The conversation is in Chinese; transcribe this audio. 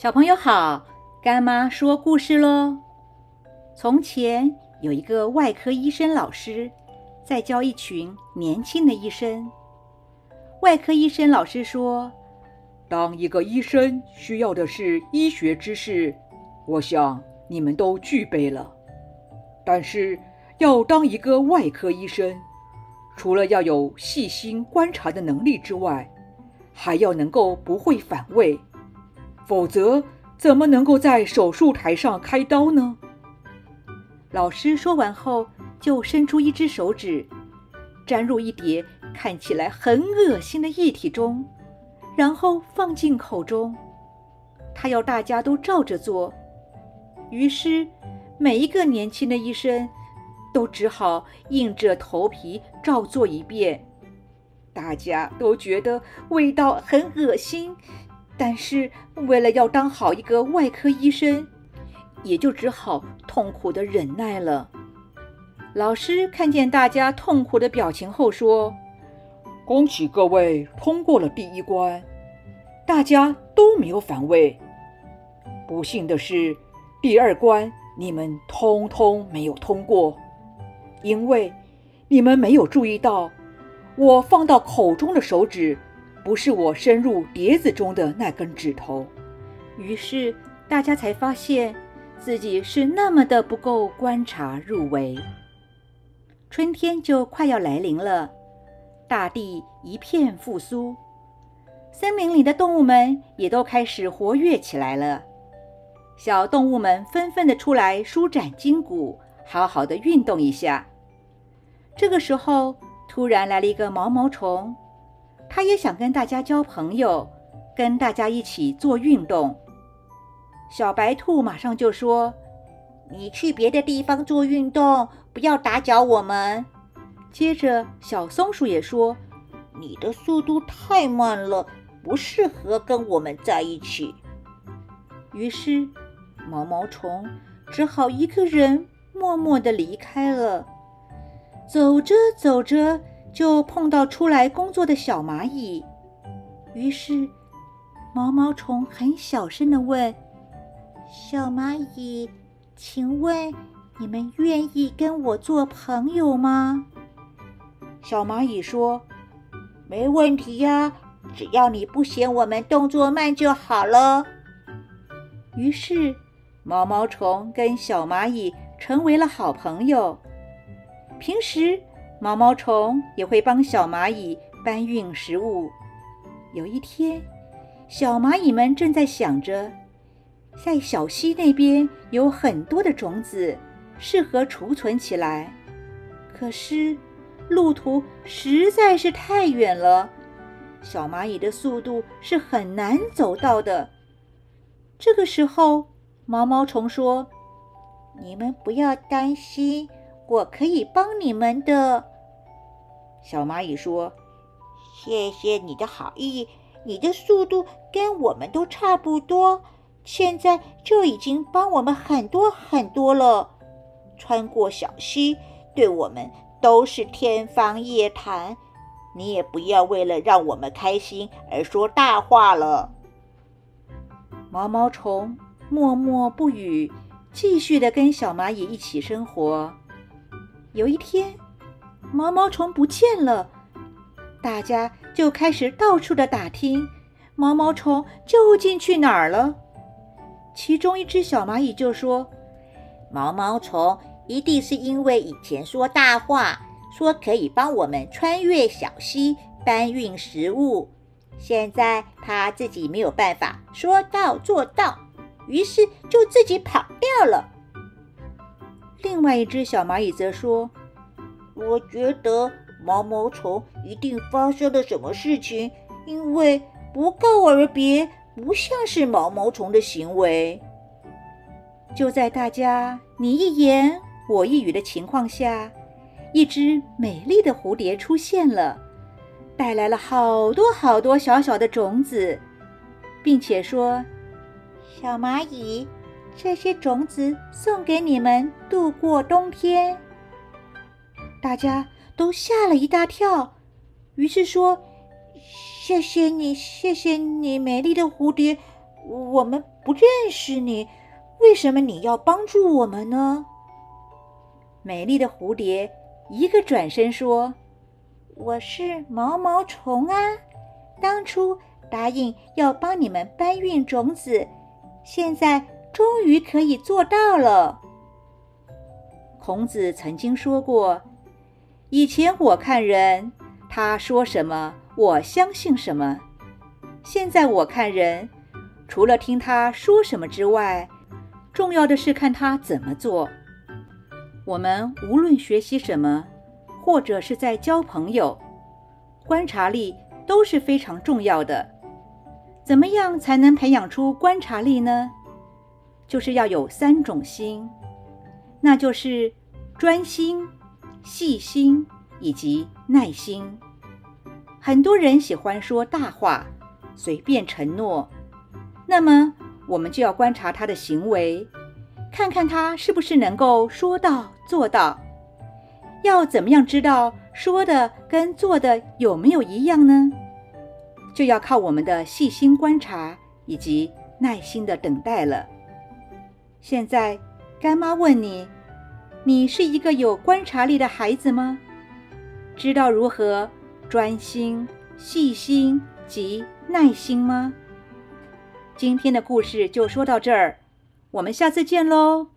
小朋友好，干妈说故事喽。从前有一个外科医生老师，在教一群年轻的医生。外科医生老师说：“当一个医生需要的是医学知识，我想你们都具备了。但是要当一个外科医生，除了要有细心观察的能力之外，还要能够不会反胃。”否则，怎么能够在手术台上开刀呢？老师说完后，就伸出一只手指，沾入一叠看起来很恶心的液体中，然后放进口中。他要大家都照着做。于是，每一个年轻的医生都只好硬着头皮照做一遍。大家都觉得味道很恶心。但是为了要当好一个外科医生，也就只好痛苦的忍耐了。老师看见大家痛苦的表情后说：“恭喜各位通过了第一关，大家都没有反胃。不幸的是，第二关你们通通没有通过，因为你们没有注意到我放到口中的手指。”不是我伸入碟子中的那根指头，于是大家才发现自己是那么的不够观察入微。春天就快要来临了，大地一片复苏，森林里的动物们也都开始活跃起来了。小动物们纷纷的出来舒展筋骨，好好的运动一下。这个时候，突然来了一个毛毛虫。他也想跟大家交朋友，跟大家一起做运动。小白兔马上就说：“你去别的地方做运动，不要打搅我们。”接着，小松鼠也说：“你的速度太慢了，不适合跟我们在一起。”于是，毛毛虫只好一个人默默地离开了。走着走着。就碰到出来工作的小蚂蚁，于是毛毛虫很小声的问：“小蚂蚁，请问你们愿意跟我做朋友吗？”小蚂蚁说：“没问题呀，只要你不嫌我们动作慢就好了。”于是毛毛虫跟小蚂蚁成为了好朋友，平时。毛毛虫也会帮小蚂蚁搬运食物。有一天，小蚂蚁们正在想着，在小溪那边有很多的种子，适合储存起来。可是，路途实在是太远了，小蚂蚁的速度是很难走到的。这个时候，毛毛虫说：“你们不要担心，我可以帮你们的。”小蚂蚁说：“谢谢你的好意，你的速度跟我们都差不多，现在就已经帮我们很多很多了。穿过小溪，对我们都是天方夜谭。你也不要为了让我们开心而说大话了。”毛毛虫默默不语，继续的跟小蚂蚁一起生活。有一天。毛毛虫不见了，大家就开始到处的打听，毛毛虫究竟去哪儿了？其中一只小蚂蚁就说：“毛毛虫一定是因为以前说大话，说可以帮我们穿越小溪搬运食物，现在他自己没有办法说到做到，于是就自己跑掉了。”另外一只小蚂蚁则说。我觉得毛毛虫一定发生了什么事情，因为不告而别不像是毛毛虫的行为。就在大家你一言我一语的情况下，一只美丽的蝴蝶出现了，带来了好多好多小小的种子，并且说：“小蚂蚁，这些种子送给你们度过冬天。”大家都吓了一大跳，于是说：“谢谢你，谢谢你，美丽的蝴蝶，我们不认识你，为什么你要帮助我们呢？”美丽的蝴蝶一个转身说：“我是毛毛虫啊，当初答应要帮你们搬运种子，现在终于可以做到了。”孔子曾经说过：“以前我看人，他说什么，我相信什么；现在我看人，除了听他说什么之外，重要的是看他怎么做。”我们无论学习什么，或者是在交朋友，观察力都是非常重要的。怎么样才能培养出观察力呢？就是要有三种心，那就是专心、细心以及耐心。很多人喜欢说大话，随便承诺，那么我们就要观察他的行为。看看他是不是能够说到做到？要怎么样知道说的跟做的有没有一样呢？就要靠我们的细心观察以及耐心的等待了。现在，干妈问你：你是一个有观察力的孩子吗？知道如何专心、细心及耐心吗？今天的故事就说到这儿。我们下次见喽。